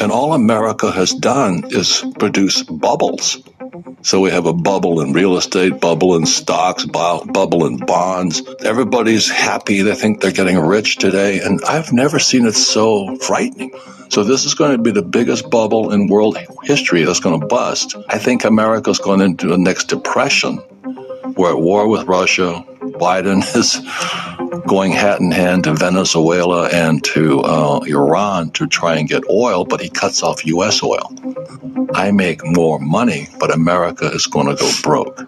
And all America has done is produce bubbles. So we have a bubble in real estate, bubble in stocks, bubble in bonds. Everybody's happy. They think they're getting rich today. And I've never seen it so frightening. So this is going to be the biggest bubble in world history that's going to bust. I think America's going into the next depression. We're at war with Russia. Biden is going hat in hand to Venezuela and to uh, Iran to try and get oil, but he cuts off U.S. oil. I make more money, but America is going to go broke.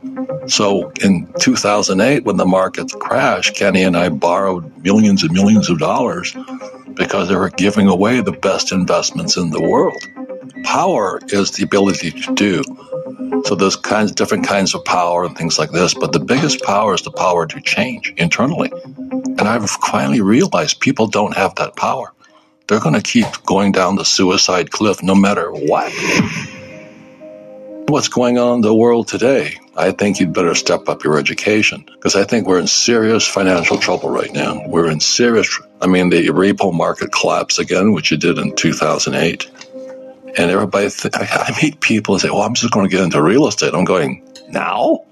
So in 2008, when the market crashed, Kenny and I borrowed millions and millions of dollars because they were giving away the best investments in the world. Power is the ability to do. So there's kinds different kinds of power and things like this, but the biggest power is the power to change internally. And I've finally realized people don't have that power. They're going to keep going down the suicide cliff no matter what. What's going on in the world today? I think you'd better step up your education because I think we're in serious financial trouble right now. We're in serious, I mean, the repo market collapsed again, which it did in 2008. And everybody, th- I, I meet people and say, well, I'm just going to get into real estate. I'm going, now?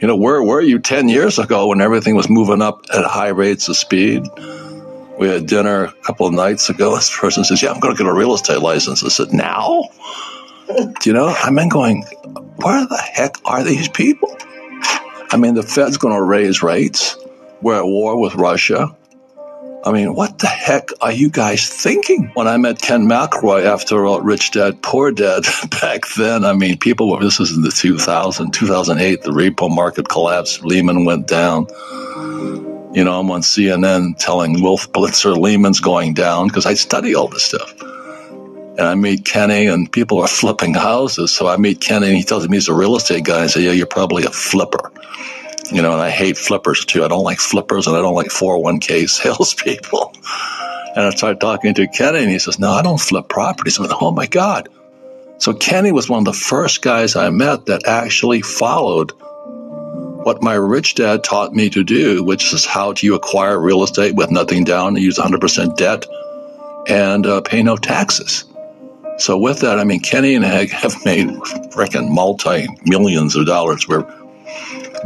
You know, where were you 10 years ago when everything was moving up at high rates of speed? We had dinner a couple of nights ago. This person says, yeah, I'm going to get a real estate license. I said, now? Do you know? i am going, where the heck are these people? I mean, the Fed's going to raise rates. We're at war with Russia. I mean, what the heck are you guys thinking? When I met Ken McElroy after uh, Rich Dad Poor Dad back then, I mean, people were, this was in the 2000, 2008, the repo market collapsed, Lehman went down. You know, I'm on CNN telling Wolf Blitzer Lehman's going down because I study all this stuff. And I meet Kenny, and people are flipping houses. So I meet Kenny, and he tells me he's a real estate guy. I say, Yeah, you're probably a flipper. You know, and I hate flippers too. I don't like flippers, and I don't like 401k salespeople. And I started talking to Kenny, and he says, No, I don't flip properties. I went, Oh my God. So Kenny was one of the first guys I met that actually followed what my rich dad taught me to do, which is how do you acquire real estate with nothing down use 100% debt and uh, pay no taxes. So with that, I mean, Kenny and Ag have made freaking multi millions of dollars. We're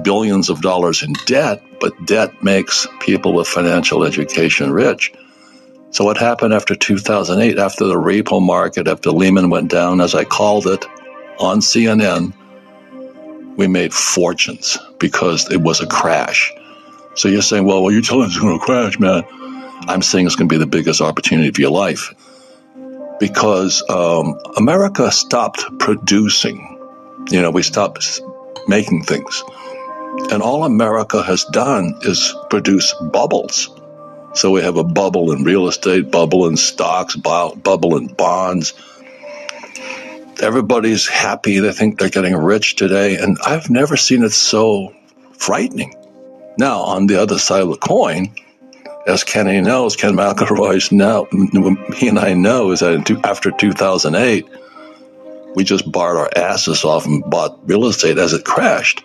billions of dollars in debt, but debt makes people with financial education rich. So what happened after 2008, after the repo market, after Lehman went down, as I called it on CNN, we made fortunes because it was a crash. So you're saying, well, well, you're telling us it's going to crash, man. I'm saying it's going to be the biggest opportunity of your life because um, America stopped producing. You know, we stopped making things. And all America has done is produce bubbles. So we have a bubble in real estate, bubble in stocks, bubble in bonds. Everybody's happy. They think they're getting rich today. And I've never seen it so frightening. Now, on the other side of the coin, as Kenny knows, Ken McElroy's now, he and I know is that after 2008, we just barred our asses off and bought real estate as it crashed.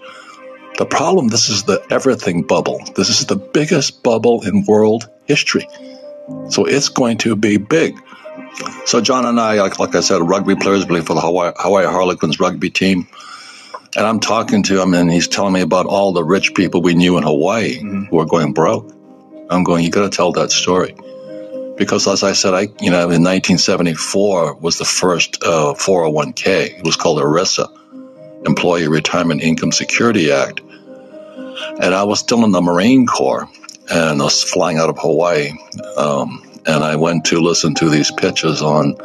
The problem, this is the everything bubble. This is the biggest bubble in world history. So it's going to be big. So John and I, like, like I said, rugby players play for the Hawaii, Hawaii Harlequins rugby team. And I'm talking to him and he's telling me about all the rich people we knew in Hawaii mm-hmm. who are going broke. I'm going, you got to tell that story. Because as I said, I, you know, in 1974 was the first uh, 401k. It was called ERISA, Employee Retirement Income Security Act. And I was still in the Marine Corps and I was flying out of Hawaii. Um, and I went to listen to these pitches on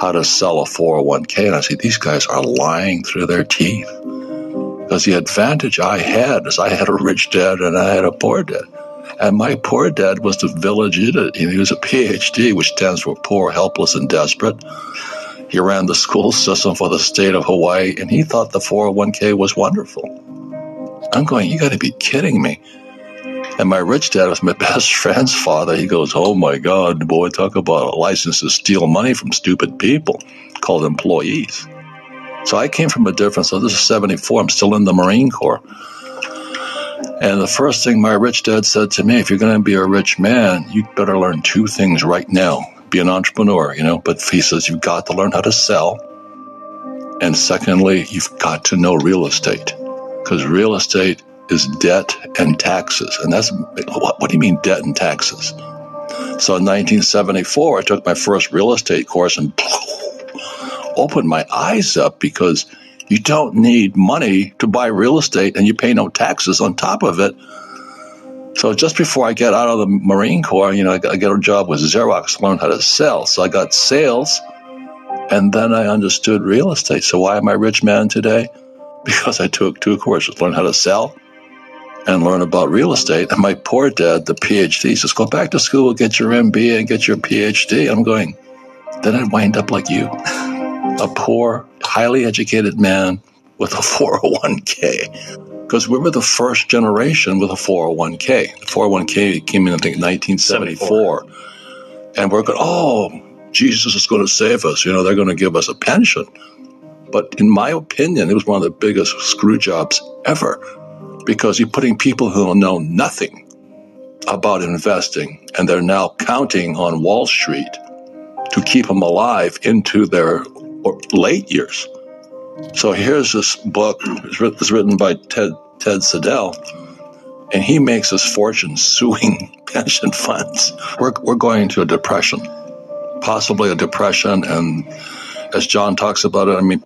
how to sell a 401k. And I said, these guys are lying through their teeth. Because the advantage I had is I had a rich dad and I had a poor dad. And my poor dad was the village idiot. He was a PhD, which stands for poor, helpless, and desperate. He ran the school system for the state of Hawaii, and he thought the 401k was wonderful. I'm going, you got to be kidding me. And my rich dad was my best friend's father. He goes, Oh my God, boy, talk about a license to steal money from stupid people called employees. So I came from a different, so this is 74, I'm still in the Marine Corps. And the first thing my rich dad said to me, if you're going to be a rich man, you better learn two things right now be an entrepreneur, you know, but he says you've got to learn how to sell. And secondly, you've got to know real estate because real estate is debt and taxes. And that's what, what do you mean debt and taxes? So in 1974, I took my first real estate course and opened my eyes up because you don't need money to buy real estate and you pay no taxes on top of it. So just before I get out of the Marine Corps, you know, I got, a job with Xerox, learn how to sell. So I got sales, and then I understood real estate. So why am I rich man today? Because I took two courses, learn how to sell and learn about real estate. And my poor dad, the PhD, says, go back to school, get your MBA and get your PhD. I'm going, then I'd wind up like you, a poor, highly educated man with a 401k. Because we were the first generation with a 401k. The 401k came in, I think, 1974. And we're going, oh, Jesus is going to save us. You know, they're going to give us a pension. But in my opinion, it was one of the biggest screw jobs ever because you're putting people who know nothing about investing and they're now counting on Wall Street to keep them alive into their late years. So here's this book. It's written by Ted, Ted Siedle, and he makes his fortune suing pension funds. We're, we're going into a depression, possibly a depression. And as John talks about it, I mean,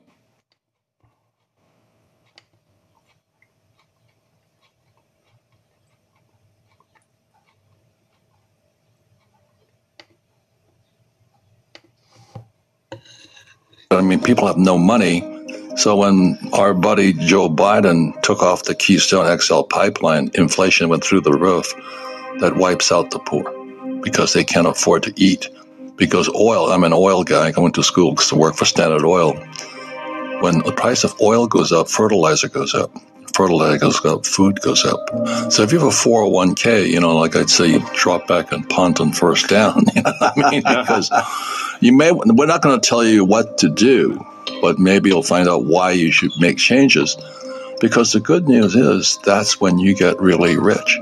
I mean, people have no money. So when our buddy Joe Biden took off the Keystone XL pipeline, inflation went through the roof. That wipes out the poor because they can't afford to eat. Because oil, I'm an oil guy. I went to school to work for Standard Oil. When the price of oil goes up, fertilizer goes up. Fertilizer goes up, food goes up. So if you have a 401k, you know, like I'd say, you drop back and punt on first down. You know what I mean? Because you may, we're not going to tell you what to do, but maybe you'll find out why you should make changes. Because the good news is that's when you get really rich.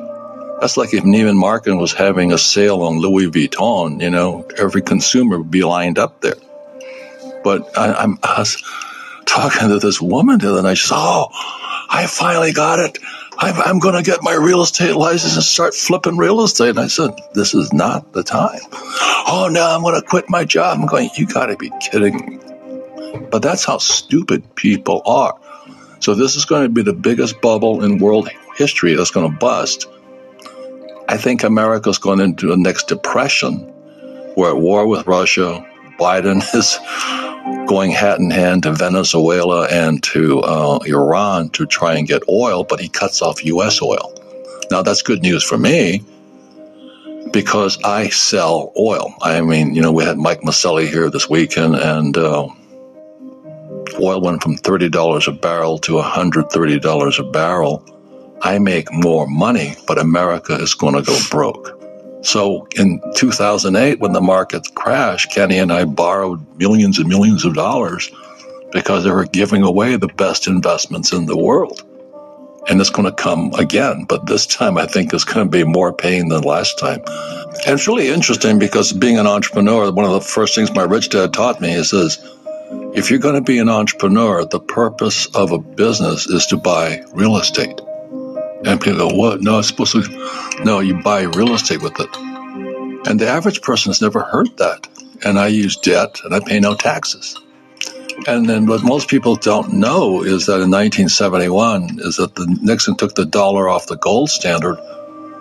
That's like if Neiman Marcus was having a sale on Louis Vuitton, you know, every consumer would be lined up there. But I, was talking to this woman the other night. She said, Oh, I finally got it. I'm, I'm going to get my real estate license and start flipping real estate. And I said, This is not the time. Oh, no, I'm going to quit my job. I'm going, You got to be kidding me. But that's how stupid people are. So, this is going to be the biggest bubble in world history that's going to bust. I think America's going into the next depression. We're at war with Russia. Biden is going hat in hand to Venezuela and to uh, Iran to try and get oil, but he cuts off U.S. oil. Now, that's good news for me because I sell oil. I mean, you know, we had Mike Mauceli here this weekend, and uh, oil went from $30 a barrel to $130 a barrel. I make more money, but America is going to go broke. So in 2008, when the market crashed, Kenny and I borrowed millions and millions of dollars because they were giving away the best investments in the world. And it's going to come again, but this time I think it's going to be more pain than last time. And it's really interesting because being an entrepreneur, one of the first things my rich dad taught me is this, if you're going to be an entrepreneur, the purpose of a business is to buy real estate. And people go, what? No, it's supposed to, no, you buy real estate with it. And the average person has never heard that. And I use debt and I pay no taxes. And then what most people don't know is that in 1971 is that the Nixon took the dollar off the gold standard.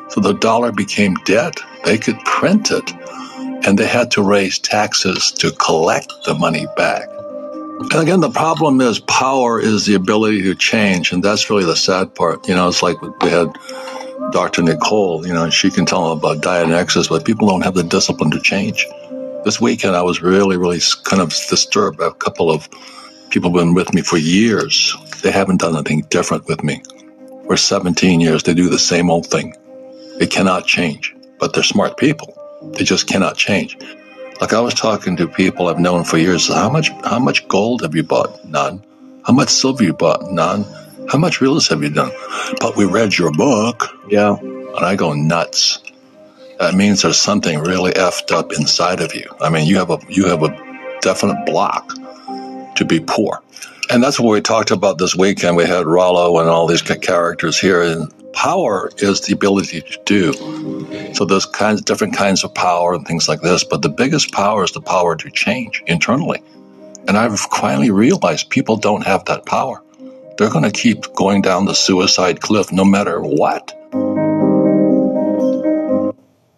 So the dollar became debt. They could print it and they had to raise taxes to collect the money back. And again, the problem is power is the ability to change, and that's really the sad part. You know, it's like we had Dr. Nicole, you know, she can tell them about Dianexus, but people don't have the discipline to change. This weekend, I was really, really kind of disturbed. A couple of people have been with me for years. They haven't done anything different with me. For 17 years, they do the same old thing. They cannot change, but they're smart people. They just cannot change. Like I was talking to people I've known for years. How much how much gold have you bought? None. How much silver you bought? None. How much real estate have you done? But we read your book. Yeah. And I go nuts. that means there's something really effed up inside of you. I mean, you have a you have a definite block to be poor. And that's what we talked about this weekend. We had Rollo and all these characters here. And power is the ability to do. So there's kinds different kinds of power and things like this. But the biggest power is the power to change internally. And I've finally realized people don't have that power. They're going to keep going down the suicide cliff no matter what.